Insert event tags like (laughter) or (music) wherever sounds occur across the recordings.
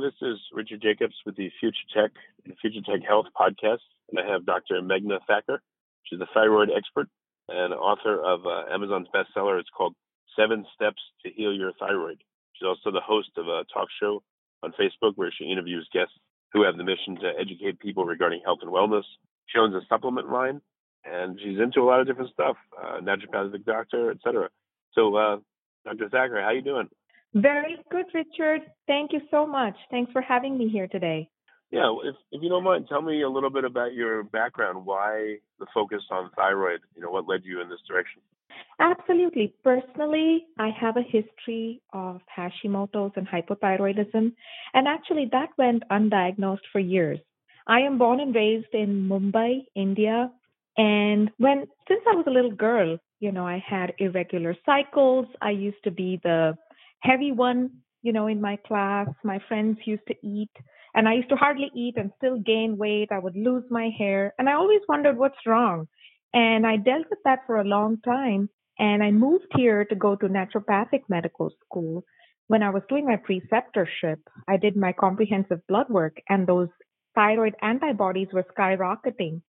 This is Richard Jacobs with the Future Tech and Future Tech Health podcast, and I have Dr. Meghna Thakur. She's a thyroid expert and author of uh, Amazon's bestseller. It's called Seven Steps to Heal Your Thyroid. She's also the host of a talk show on Facebook where she interviews guests who have the mission to educate people regarding health and wellness. She owns a supplement line, and she's into a lot of different stuff, uh, naturopathic doctor, etc. So, uh, Dr. Thakur, how you doing? Very good, Richard. Thank you so much. Thanks for having me here today. Yeah, if, if you don't mind, tell me a little bit about your background. Why the focus on thyroid? You know, what led you in this direction? Absolutely. Personally, I have a history of Hashimoto's and hypothyroidism, and actually that went undiagnosed for years. I am born and raised in Mumbai, India, and when since I was a little girl, you know, I had irregular cycles. I used to be the heavy one, you know, in my class. My friends used to eat, and I used to hardly eat and still gain weight. I would lose my hair, and I always wondered what's wrong. And I dealt with that for a long time. And I moved here to go to naturopathic medical school. When I was doing my preceptorship, I did my comprehensive blood work, and those thyroid antibodies were skyrocketing.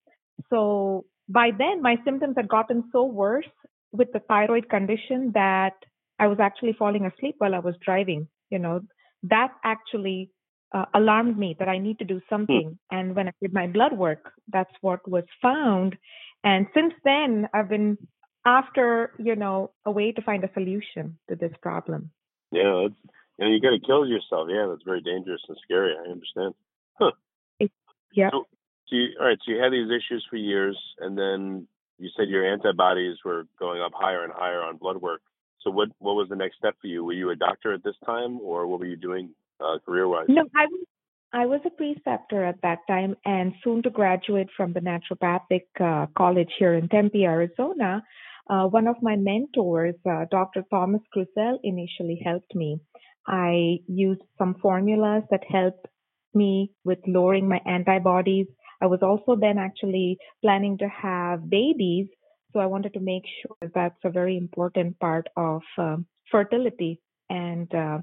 So by then, my symptoms had gotten so worse with the thyroid condition that I was actually falling asleep while I was driving. You know, that actually uh, alarmed me that I need to do hmm. something. And when I did my blood work, that's what was found. And since then, I've been after, you know, a way to find a solution to this problem. Yeah, it's, you know, you got to kill yourself. Yeah, that's very dangerous and scary. I understand. Huh. It, yeah. So, so you, all right. So you had these issues for years, and then you said your antibodies were going up higher and higher on blood work. So what what was the next step for you? Were you a doctor at this time, or what were you doing uh, career wise? No, I was I was a preceptor at that time, and soon to graduate from the naturopathic uh, college here in Tempe, Arizona. Uh, one of my mentors, uh, Dr. Thomas Kruzel, initially helped me. I used some formulas that helped me with lowering my antibodies. I was also then actually planning to have babies so I wanted to make sure that's a very important part of um, fertility. And uh,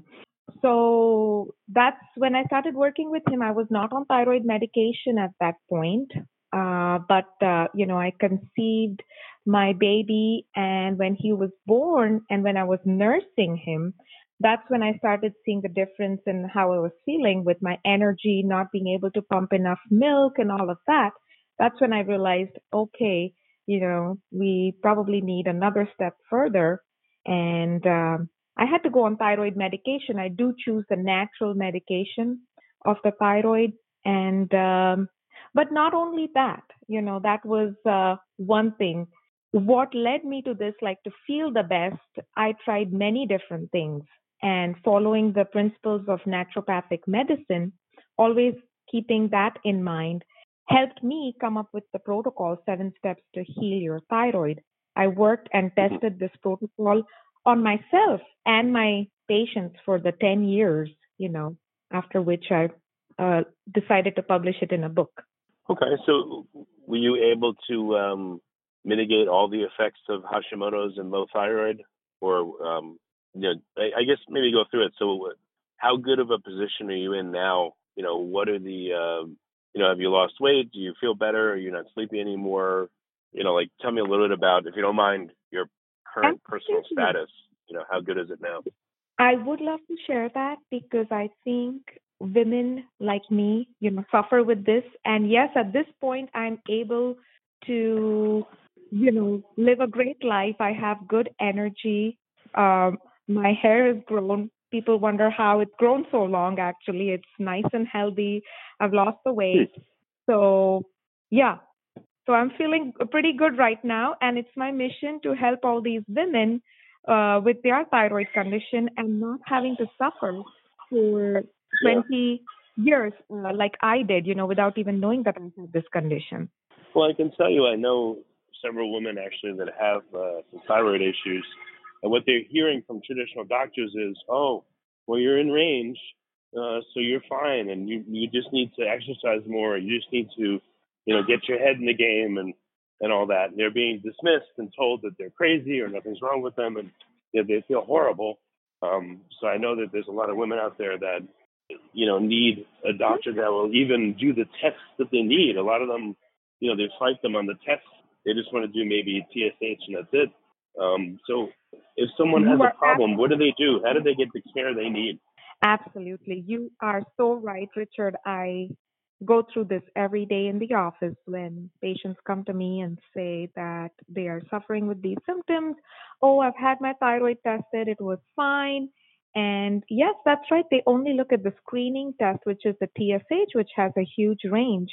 so that's when I started working with him. I was not on thyroid medication at that point. Uh, but, uh, you know, I conceived my baby and when he was born and when I was nursing him, that's when I started seeing the difference in how I was feeling with my energy, not being able to pump enough milk and all of that. That's when I realized, okay, you know, we probably need another step further. And um, I had to go on thyroid medication. I do choose the natural medication of the thyroid. And, um, but not only that, you know, that was uh, one thing. What led me to this, like to feel the best, I tried many different things. And following the principles of naturopathic medicine, always keeping that in mind, helped me come up with the protocol seven steps to heal your thyroid. I worked and mm-hmm. tested this protocol on myself and my patients for the 10 years, you know, after which I uh, decided to publish it in a book. Okay. So were you able to um, mitigate all the effects of Hashimoto's and low thyroid? Or, um, you know, I, I guess maybe go through it. So, how good of a position are you in now? You know, what are the uh, you know, have you lost weight? Do you feel better? Are you not sleepy anymore? You know, like tell me a little bit about, if you don't mind, your current personal status. You know, how good is it now? I would love to share that because I think women like me, you know, suffer with this. And yes, at this point, I'm able to, you know, live a great life. I have good energy. Um, my hair is grown. People wonder how it's grown so long. Actually, it's nice and healthy. I've lost the weight. So, yeah. So I'm feeling pretty good right now. And it's my mission to help all these women uh, with their thyroid condition and not having to suffer for 20 yeah. years uh, like I did, you know, without even knowing that I had this condition. Well, I can tell you, I know several women actually that have uh, some thyroid issues. And what they're hearing from traditional doctors is, oh, well, you're in range, uh, so you're fine, and you you just need to exercise more. You just need to, you know, get your head in the game and and all that. And they're being dismissed and told that they're crazy or nothing's wrong with them, and you know, they feel horrible. Um, so I know that there's a lot of women out there that you know need a doctor that will even do the tests that they need. A lot of them, you know, they fight them on the tests. They just want to do maybe TSH and that's it. Um, so if someone has a problem, what do they do? How do they get the care they need? Absolutely. You are so right, Richard. I go through this every day in the office when patients come to me and say that they are suffering with these symptoms. Oh, I've had my thyroid tested, it was fine. And yes, that's right. They only look at the screening test, which is the TSH, which has a huge range,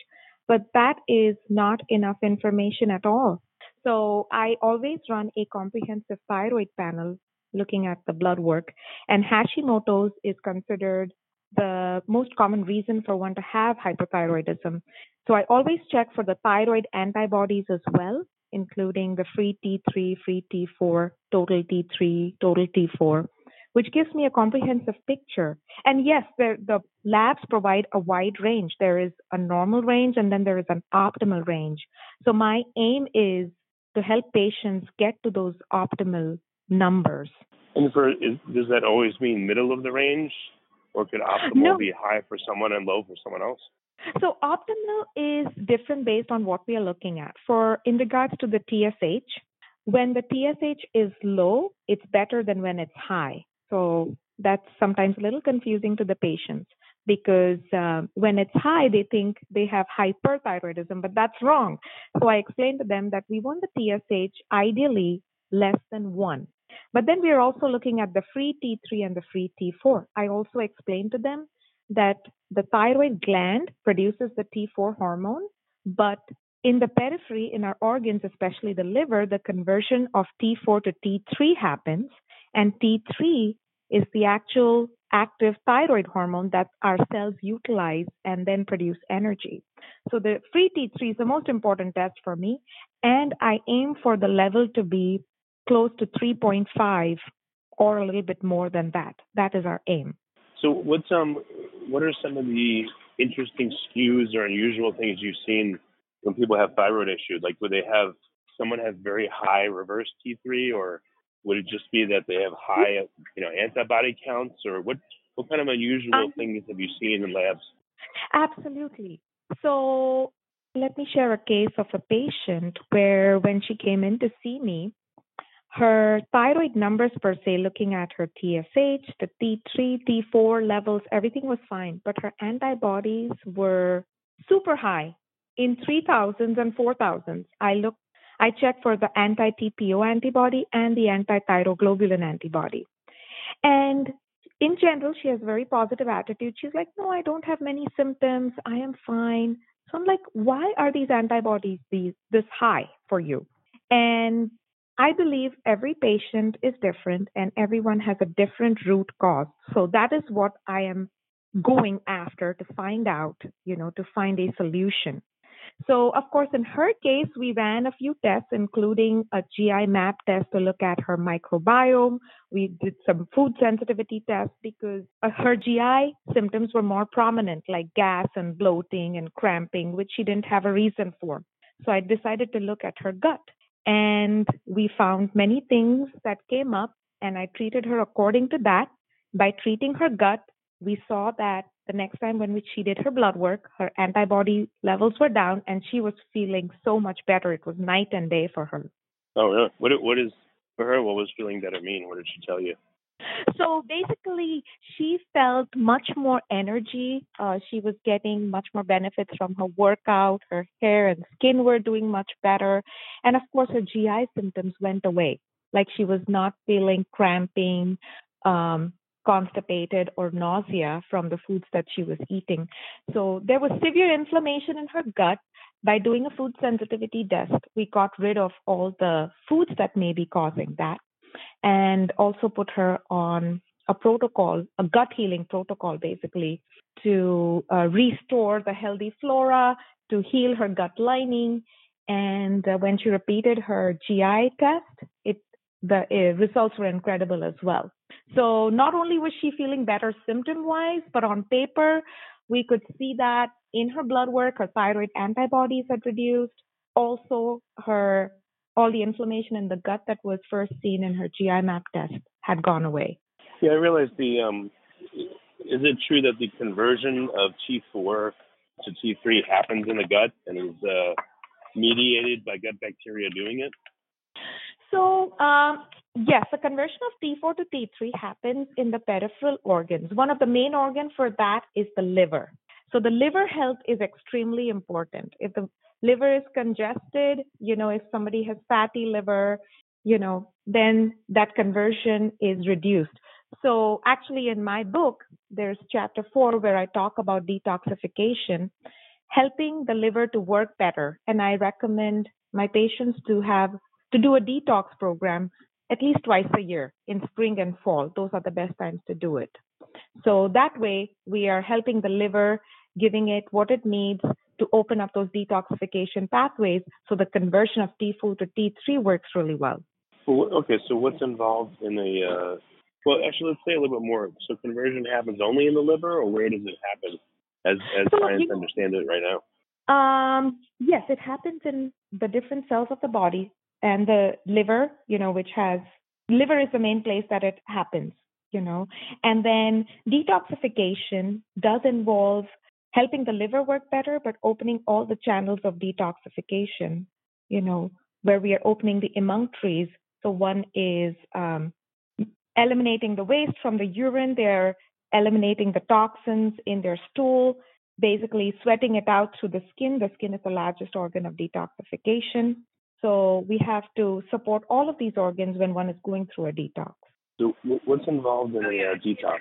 but that is not enough information at all. So I always run a comprehensive thyroid panel looking at the blood work, and Hashimoto's is considered the most common reason for one to have hyperthyroidism. So I always check for the thyroid antibodies as well, including the free T3, free T4, total T3, total T4, which gives me a comprehensive picture. And yes, the labs provide a wide range. There is a normal range and then there is an optimal range. So my aim is to help patients get to those optimal numbers. And for is, does that always mean middle of the range? or could optimal no. be high for someone and low for someone else? So optimal is different based on what we are looking at. For in regards to the TSH, when the TSH is low, it's better than when it's high. So that's sometimes a little confusing to the patients because uh, when it's high, they think they have hyperthyroidism, but that's wrong. So I explained to them that we want the TSH ideally less than one. But then we are also looking at the free T3 and the free T4. I also explained to them that the thyroid gland produces the T4 hormone, but in the periphery, in our organs, especially the liver, the conversion of T4 to T3 happens, and T3 is the actual active thyroid hormone that our cells utilize and then produce energy. So the free T3 is the most important test for me, and I aim for the level to be close to 3.5 or a little bit more than that. That is our aim. So what's um what are some of the interesting skews or unusual things you've seen when people have thyroid issues? Like would they have someone have very high reverse T3 or would it just be that they have high you know antibody counts or what what kind of unusual um, things have you seen in labs? Absolutely. So let me share a case of a patient where when she came in to see me, her thyroid numbers per se, looking at her TSH, the T3, T4 levels, everything was fine, but her antibodies were super high in 3000s and 4000s. I looked, I checked for the anti-TPO antibody and the anti-thyroglobulin antibody. And in general, she has very positive attitude. She's like, no, I don't have many symptoms. I am fine. So I'm like, why are these antibodies these this high for you? And I believe every patient is different and everyone has a different root cause. So that is what I am going after to find out, you know, to find a solution. So, of course, in her case, we ran a few tests, including a GI map test to look at her microbiome. We did some food sensitivity tests because uh, her GI symptoms were more prominent, like gas and bloating and cramping, which she didn't have a reason for. So I decided to look at her gut. And we found many things that came up, and I treated her according to that. By treating her gut, we saw that the next time when she did her blood work, her antibody levels were down, and she was feeling so much better. It was night and day for her. Oh, really? What what is for her? What was feeling better mean? What did she tell you? So basically, she felt much more energy. Uh, she was getting much more benefits from her workout. Her hair and skin were doing much better. And of course, her GI symptoms went away. Like she was not feeling cramping, um, constipated, or nausea from the foods that she was eating. So there was severe inflammation in her gut. By doing a food sensitivity test, we got rid of all the foods that may be causing that and also put her on a protocol, a gut healing protocol, basically, to uh, restore the healthy flora, to heal her gut lining. And uh, when she repeated her GI test, it the uh, results were incredible as well. So not only was she feeling better symptom wise, but on paper, we could see that in her blood work, her thyroid antibodies had reduced. Also, her all the inflammation in the gut that was first seen in her GI map test had gone away. Yeah, I realized the. Um, is it true that the conversion of T4 to T3 happens in the gut and is uh, mediated by gut bacteria doing it? So, um, yes, the conversion of T4 to T3 happens in the peripheral organs. One of the main organs for that is the liver. So, the liver health is extremely important. If the liver is congested, you know, if somebody has fatty liver, you know, then that conversion is reduced. So actually in my book, there's chapter four where I talk about detoxification, helping the liver to work better. And I recommend my patients to have to do a detox program at least twice a year in spring and fall. Those are the best times to do it. So that way we are helping the liver, giving it what it needs to open up those detoxification pathways so the conversion of T4 to T3 works really well. well okay, so what's involved in a, uh, well, actually, let's say a little bit more. So conversion happens only in the liver, or where does it happen as, as so science you, understands it right now? Um, yes, it happens in the different cells of the body and the liver, you know, which has, liver is the main place that it happens you know and then detoxification does involve helping the liver work better, but opening all the channels of detoxification, you know, where we are opening the emunctories. So one is um, eliminating the waste from the urine, they're eliminating the toxins in their stool, basically sweating it out through the skin. The skin is the largest organ of detoxification. So we have to support all of these organs when one is going through a detox. So what's involved in a uh, detox?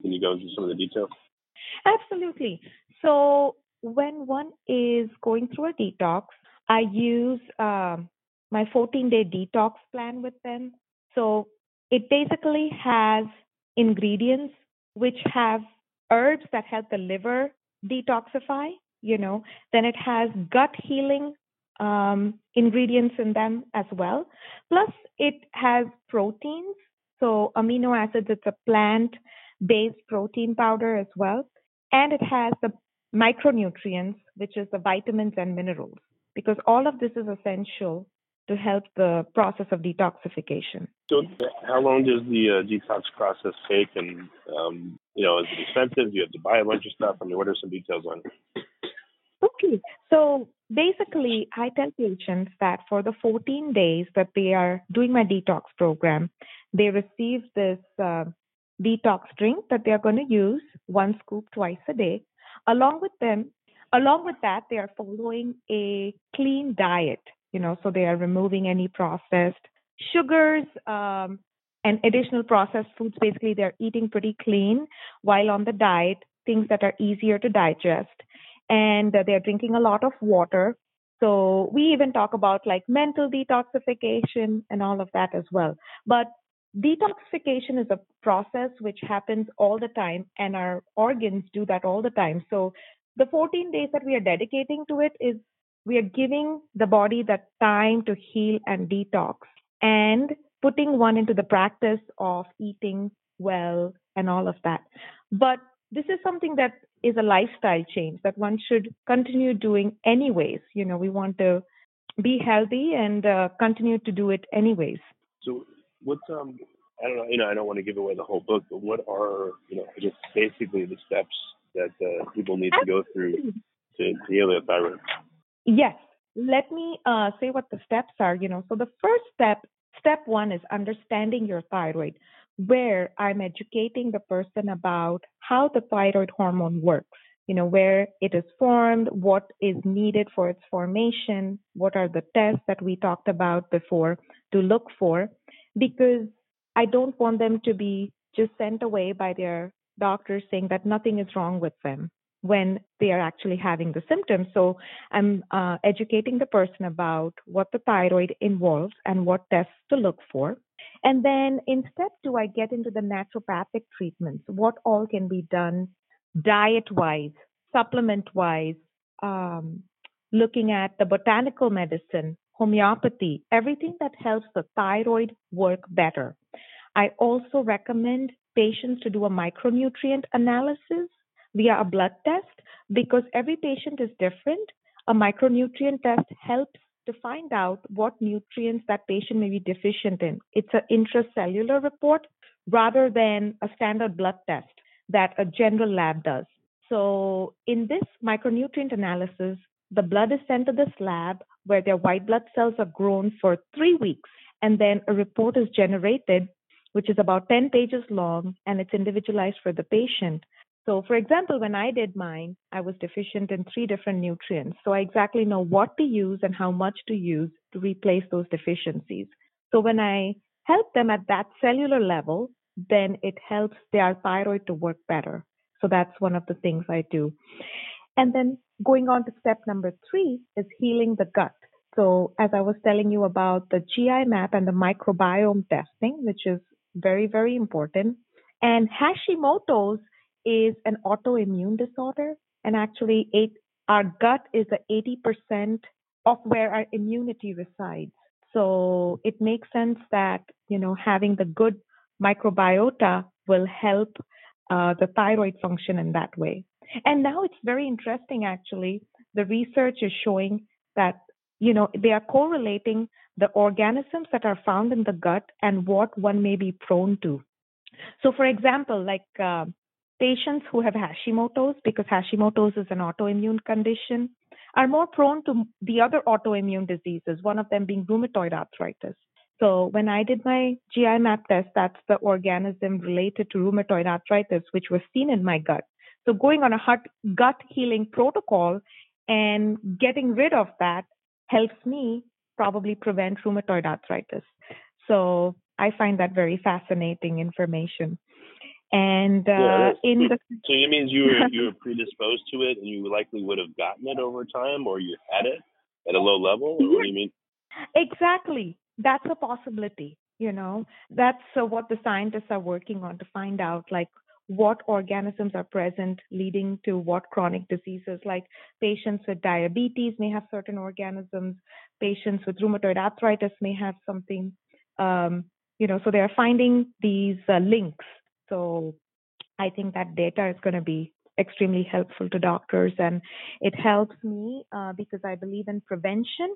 Can you go into some of the details? Absolutely. So when one is going through a detox, I use um, my 14 day detox plan with them. So it basically has ingredients which have herbs that help the liver detoxify, you know, then it has gut healing um, ingredients in them as well. Plus, it has proteins. So, amino acids, it's a plant based protein powder as well. And it has the micronutrients, which is the vitamins and minerals, because all of this is essential to help the process of detoxification. So, how long does the uh, detox process take? And, um, you know, is it expensive? Do you have to buy a bunch of stuff? I mean, what are some details on it? Okay. So, basically, I tell patients that for the 14 days that they are doing my detox program, they receive this uh, detox drink that they are going to use one scoop twice a day along with them along with that they are following a clean diet you know so they are removing any processed sugars um, and additional processed foods. Basically they're eating pretty clean while on the diet things that are easier to digest. And uh, they're drinking a lot of water. So we even talk about like mental detoxification and all of that as well. But detoxification is a process which happens all the time and our organs do that all the time. So the 14 days that we are dedicating to it is we are giving the body that time to heal and detox and putting one into the practice of eating well and all of that. But this is something that is a lifestyle change that one should continue doing anyways. You know we want to be healthy and uh, continue to do it anyways. So what's um I don't know, you know, I don't want to give away the whole book, but what are, you know, just basically the steps that uh, people need to go through to, heal their thyroid? Yes. Let me uh, say what the steps are. You know, so the first step step one is understanding your thyroid, where I'm educating the person about how the thyroid hormone works, you know, where it is formed, what is needed for its formation, what are the tests that we talked about before to look for, because I don't want them to be just sent away by their doctors saying that nothing is wrong with them when they are actually having the symptoms. So I'm uh, educating the person about what the thyroid involves and what tests to look for. And then in step two, I get into the naturopathic treatments, what all can be done diet wise, supplement wise, um, looking at the botanical medicine, homeopathy, everything that helps the thyroid work better. I also recommend patients to do a micronutrient analysis via a blood test because every patient is different. A micronutrient test helps to find out what nutrients that patient may be deficient in. It's an intracellular report rather than a standard blood test that a general lab does. So, in this micronutrient analysis, the blood is sent to this lab where their white blood cells are grown for three weeks, and then a report is generated, which is about 10 pages long, and it's individualized for the patient. So, for example, when I did mine, I was deficient in three different nutrients. So, I exactly know what to use and how much to use to replace those deficiencies. So, when I help them at that cellular level, then it helps their thyroid to work better. So, that's one of the things I do. And then going on to step number three is healing the gut. So, as I was telling you about the GI map and the microbiome testing, which is very, very important. And Hashimoto's is an autoimmune disorder. And actually, eight, our gut is the 80% of where our immunity resides. So it makes sense that, you know, having the good microbiota will help uh, the thyroid function in that way. And now it's very interesting, actually. The research is showing that, you know, they are correlating the organisms that are found in the gut and what one may be prone to. So, for example, like uh, Patients who have Hashimoto's, because Hashimoto's is an autoimmune condition, are more prone to the other autoimmune diseases, one of them being rheumatoid arthritis. So when I did my GI map test, that's the organism related to rheumatoid arthritis, which was seen in my gut. So going on a gut healing protocol and getting rid of that helps me probably prevent rheumatoid arthritis. So I find that very fascinating information. And uh, yeah, in the so it means you were you were predisposed to it, and you likely would have gotten it over time, or you had it at a low level. Or what do you mean? Exactly, that's a possibility. You know, that's uh, what the scientists are working on to find out, like what organisms are present leading to what chronic diseases like patients with diabetes may have certain organisms patients with rheumatoid arthritis may have something um, you know so they are finding these uh, links. So I think that data is going to be extremely helpful to doctors and it helps me uh, because I believe in prevention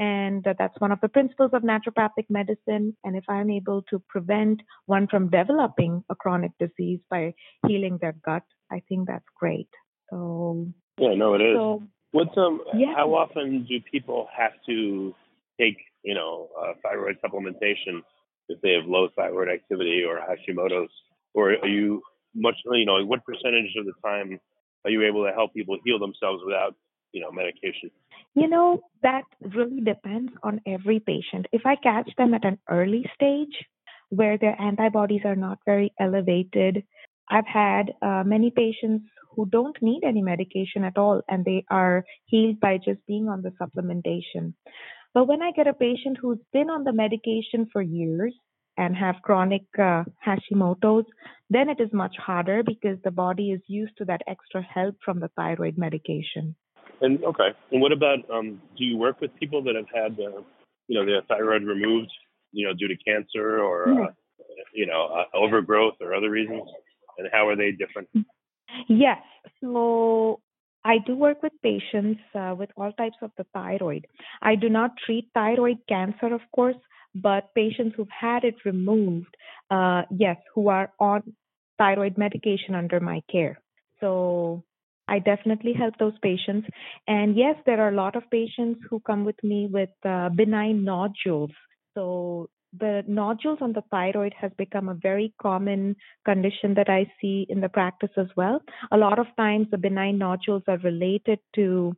and that's one of the principles of naturopathic medicine. And if i'm able to prevent one from developing a chronic disease by healing their gut i think that's great. So yeah no it is. so, what's um yeah. how often do people have to take you know uh, thyroid supplementation if they have low thyroid activity or hashimoto's? Or are you much you know what percentage of the time are you able to help people heal themselves without you know medication? You know that really depends on every patient. If i catch them at an early stage where their antibodies are not very elevated i've had uh, many patients who don't need any medication at all and they are healed by just being on the supplementation. But when i get a patient who's been on the medication for years and have chronic uh, Hashimoto's, then it is much harder because the body is used to that extra help from the thyroid medication. And okay, and what about um, do you work with people that have had uh, you know their thyroid removed, you know, due to cancer or uh, you know uh, overgrowth or other reasons? And how are they different? Yes, so I do work with patients uh, with all types of the thyroid. I do not treat thyroid cancer, of course, but patients who've had it removed, uh, yes, who are on thyroid medication under my care. So I definitely help those patients. And yes, there are a lot of patients who come with me with uh, benign nodules. So the nodules on the thyroid has become a very common condition that I see in the practice as well. A lot of times the benign nodules are related to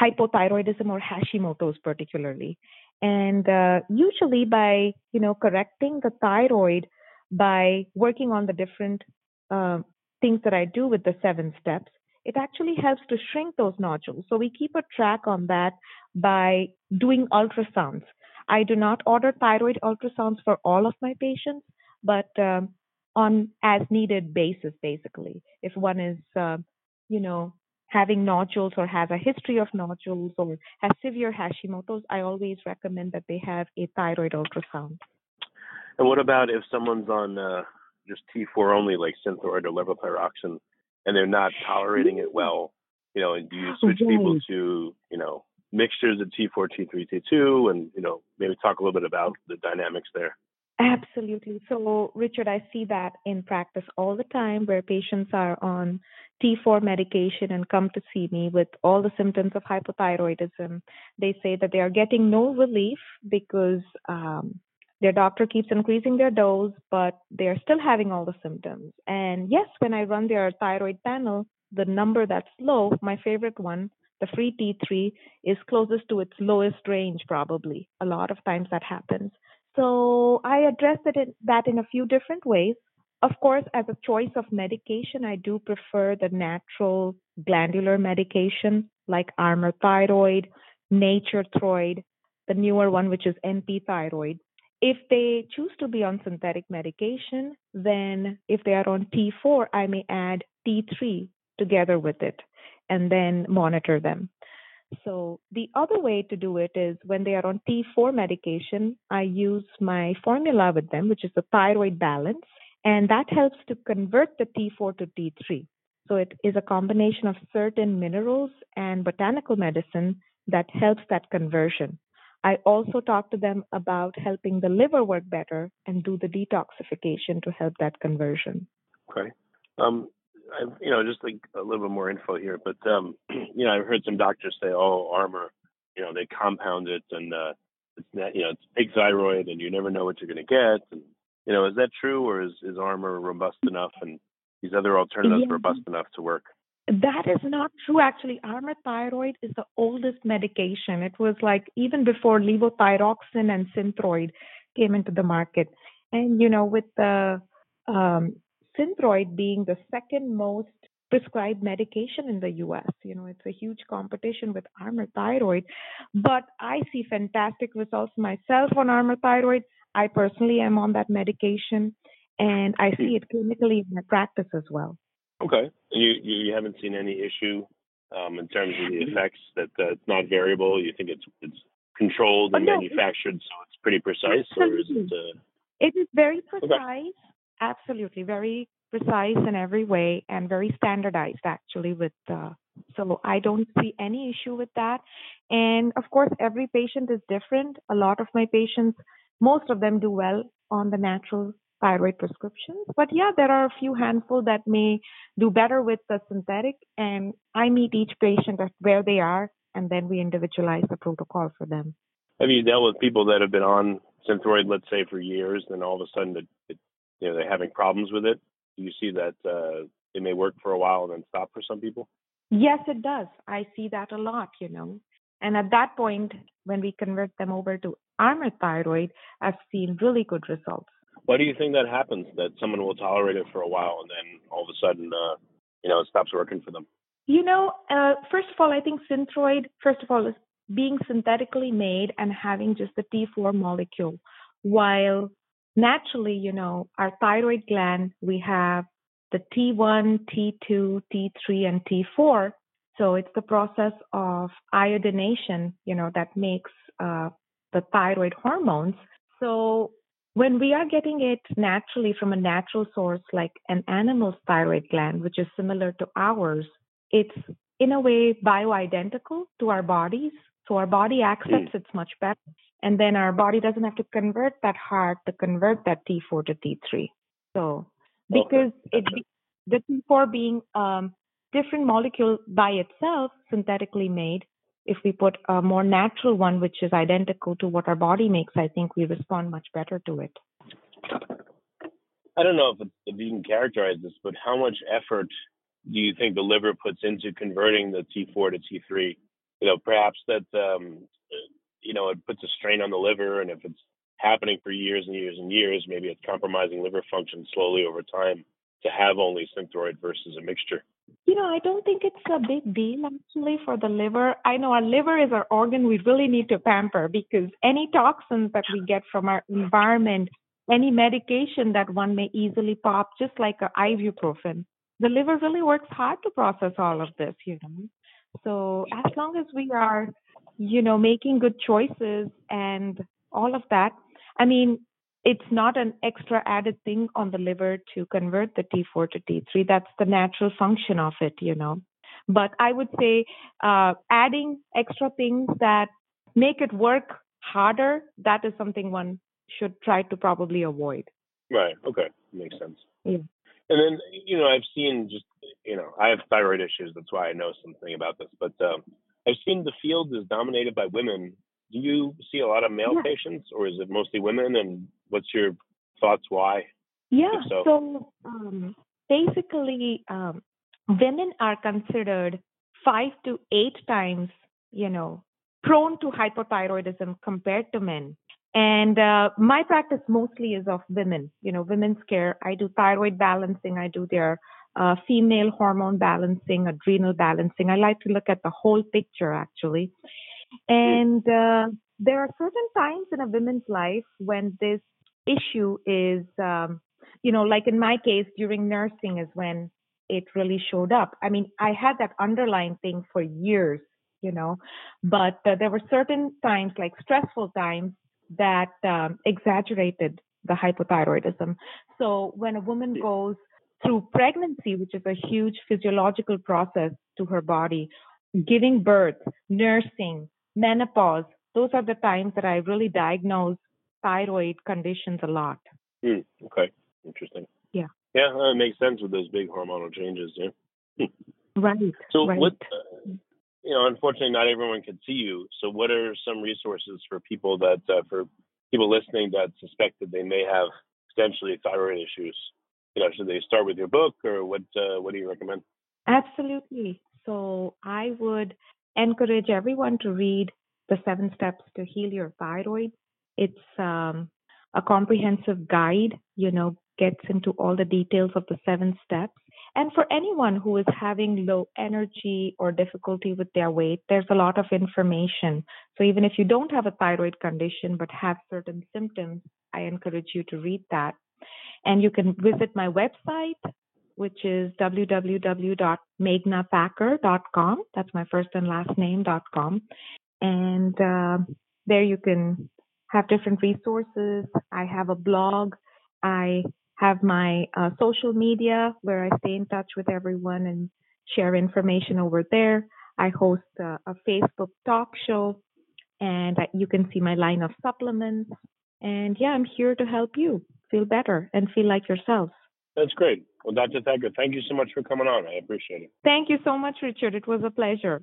hypothyroidism or Hashimoto's particularly. And uh, usually by, you know, correcting the thyroid by working on the different uh, things that I do with the seven steps, it actually helps to shrink those nodules. So we keep a track on that by doing ultrasounds. I do not order thyroid ultrasounds for all of my patients, but um, on as needed basis, basically. If one is, uh, you know, having nodules or has a history of nodules or has severe Hashimoto's, I always recommend that they have a thyroid ultrasound. And what about if someone's on uh, just T4 only, like Synthroid or levothyroxine, and they're not tolerating it well? You know, and do you switch people to, you know, mixtures of T4, T3, T2, and you know maybe talk a little bit about the dynamics there. Absolutely. So, Richard, I see that in practice all the time where patients are on T4 medication and come to see me with all the symptoms of hypothyroidism. They say that they are getting no relief because um, their doctor keeps increasing their dose, but they're still having all the symptoms. And yes, when I run their thyroid panel, the number that's low, my favorite one, the free T3 is closest to its lowest range, probably. A lot of times that happens. So I address it in, that in a few different ways. Of course, as a choice of medication, I do prefer the natural glandular medication like Armour Thyroid, Nature Thyroid, the newer one, which is NP Thyroid. If they choose to be on synthetic medication, then if they are on T4, I may add T3 together with it and then monitor them. So the other way to do it is when they are on T4 medication, I use my formula with them, which is the thyroid balance, and that helps to convert the T4 to T3. So it is a combination of certain minerals and botanical medicine that helps that conversion. I also talk to them about helping the liver work better and do the detoxification to help that conversion. Okay. Um, I've, you know, just like a little bit more info here, but um, (clears throat) you know, I've heard some doctors say, "Oh, Armour, you know, they compound it, and uh, it's not, you know, it's big thyroid, and you never know what you're going to get." And you know, is that true, or is is Armour robust enough, and these other alternatives yeah. robust enough to work? That is not true. Actually, Armour Thyroid is the oldest medication. It was like even before levothyroxine and Synthroid came into the market. And you know, with the um, Synthroid being the second most prescribed medication in the US. You know, it's a huge competition with Armour Thyroid, but I see fantastic results myself on Armour Thyroid. I personally am on that medication and I see it clinically in my practice as well. Okay. You you haven't seen any issue um, in terms of the effects that uh, it's not variable. You think it's it's controlled and oh, no, manufactured, so it's pretty precise, or is it? Uh... It is very precise. Okay. Absolutely, very precise in every way and very standardized actually with uh, so I don't see any issue with that. And of course, every patient is different. A lot of my patients, most of them do well on the natural thyroid prescriptions. But yeah, there are a few handful that may do better with the synthetic. And I meet each patient at where they are, and then we individualize the protocol for them. Have you dealt with people that have been on Synthroid, let's say, for years, and all of a sudden it, it you know they're having problems with it? Do you see that uh, it may work for a while and then stop for some people? Yes, it does. I see that a lot, you know. And at that point, when we convert them over to Armour Thyroid, I've seen really good results. Why do you think that happens? That someone will tolerate it for a while and then all of a sudden, uh, you know, it stops working for them? You know, uh, first of all, I think Synthroid, first of all, is being synthetically made and having just the T4 molecule, while naturally, you know, our thyroid gland, we have the T1, T2, T3, and T4. So it's the process of iodination, you know, that makes uh, the thyroid hormones. So when we are getting it naturally from a natural source like an animal's thyroid gland, which is similar to ours, it's in a way bioidentical to our bodies. So our body accepts mm. it's much better. And then our body doesn't have to convert that heart to convert that T4 to T3. So because okay. it the T4 being um different molecule by itself, synthetically made, if we put a more natural one, which is identical to what our body makes, I think we respond much better to it. I don't know if, if you can characterize this, but how much effort do you think the liver puts into converting the T4 to T3? You know, perhaps that um, you know it puts a strain on the liver, and if it's happening for years and years and years, maybe it's compromising liver function slowly over time to have only Synthroid versus a mixture. You know, I don't think it's a big deal actually for the liver. I know our liver is our organ we really need to pamper because any toxins that we get from our environment, any medication that one may easily pop, just like a ibuprofen, the liver really works hard to process all of this, you know. So as long as we are, you know, making good choices and all of that, I mean, it's not an extra added thing on the liver to convert the T4 to T3. That's the natural function of it, you know. But I would say uh, adding extra things that make it work harder, that is something one should try to probably avoid. Right. Okay. Makes sense. Yeah. And then, you know, I've seen just, you know, I have thyroid issues. That's why I know something about this. But um, I've seen the field is dominated by women do you see a lot of male yeah. patients or is it mostly women and what's your thoughts why? Yeah so, so um, basically um, women are considered five to eight times you know prone to hypothyroidism compared to men. And uh, my practice mostly is of women. You know women's care i do thyroid balancing i do their uh, female hormone balancing adrenal balancing. I like to look at the whole picture actually. And uh, there are certain times in a woman's life when this issue is, um, you know, like in my case, during nursing is when it really showed up. I mean, I had that underlying thing for years, you know, but uh, there were certain times, like stressful times, that um, exaggerated the hypothyroidism. So when a woman goes through pregnancy, which is a huge physiological process to her body, giving birth, nursing, menopause, those are the times that I really diagnose thyroid conditions a lot. Mm, okay, interesting. Yeah. Yeah, that makes sense with those big hormonal changes. Yeah. right. So right. what? Uh, you know, unfortunately, not everyone can see you. So, what are some resources for people that, uh, for people listening that suspect that they may have potentially thyroid issues? You know, should they start with your book, or what? Uh, what do you recommend? Absolutely. So, I would encourage everyone to read the seven steps to heal your thyroid. It's um, a comprehensive guide, you know, gets into all the details of the seven steps. And for anyone who is having low energy or difficulty with their weight, there's a lot of information. So even if you don't have a thyroid condition but have certain symptoms, I encourage you to read that. And you can visit my website, which is www.meghnathakur.com. That's my first and last name.com. And uh, there you can have different resources. I have a blog. I have my uh, social media where I stay in touch with everyone and share information over there. I host a, a Facebook talk show and you can see my line of supplements. And yeah, I'm here to help you feel better and feel like yourself. That's great. Well, Dr. Thakur, thank you so much for coming on. I appreciate it. Thank you so much, Richard. It was a pleasure.